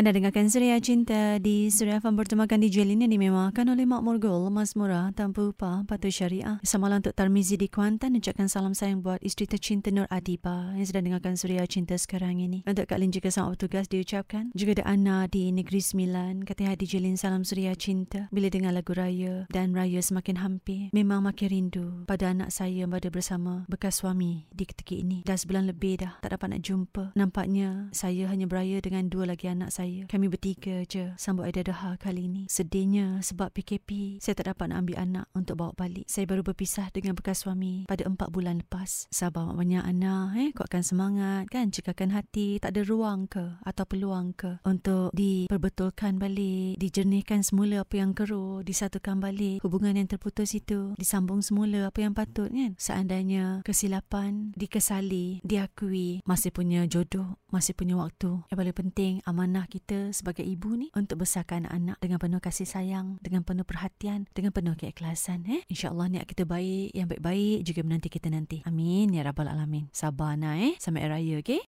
Anda dengarkan Suria Cinta di Suria Fan bertemakan di Jelin yang dimewahkan oleh Mak Morgul, Mas Murah, tanpa upah, patuh syariah. Semalam untuk Tarmizi di Kuantan, ucapkan salam sayang buat isteri tercinta Nur Adiba yang sedang dengarkan Suria Cinta sekarang ini. Untuk Kak Lin juga sama bertugas diucapkan. Juga ada Ana di Negeri Sembilan, kata di Jelin salam Suria Cinta. Bila dengar lagu raya dan raya semakin hampir, memang makin rindu pada anak saya yang berada bersama bekas suami di ketika ini. Dah sebulan lebih dah, tak dapat nak jumpa. Nampaknya saya hanya beraya dengan dua lagi anak saya saya. Kami bertiga je sambut Aidadah kali ini. Sedihnya sebab PKP, saya tak dapat nak ambil anak untuk bawa balik. Saya baru berpisah dengan bekas suami pada empat bulan lepas. Sabar banyak anak, eh, kuatkan semangat kan, cekakan hati, tak ada ruang ke atau peluang ke untuk diperbetulkan balik, dijernihkan semula apa yang keruh, disatukan balik hubungan yang terputus itu, disambung semula apa yang patut kan. Seandainya kesilapan dikesali, diakui, masih punya jodoh, masih punya waktu. Yang paling penting amanah kita sebagai ibu ni untuk besarkan anak-anak dengan penuh kasih sayang, dengan penuh perhatian, dengan penuh keikhlasan. Eh? InsyaAllah niat kita baik, yang baik-baik juga menanti kita nanti. Amin. Ya Rabbal Alamin. Sabar nak eh. Sampai raya, okay?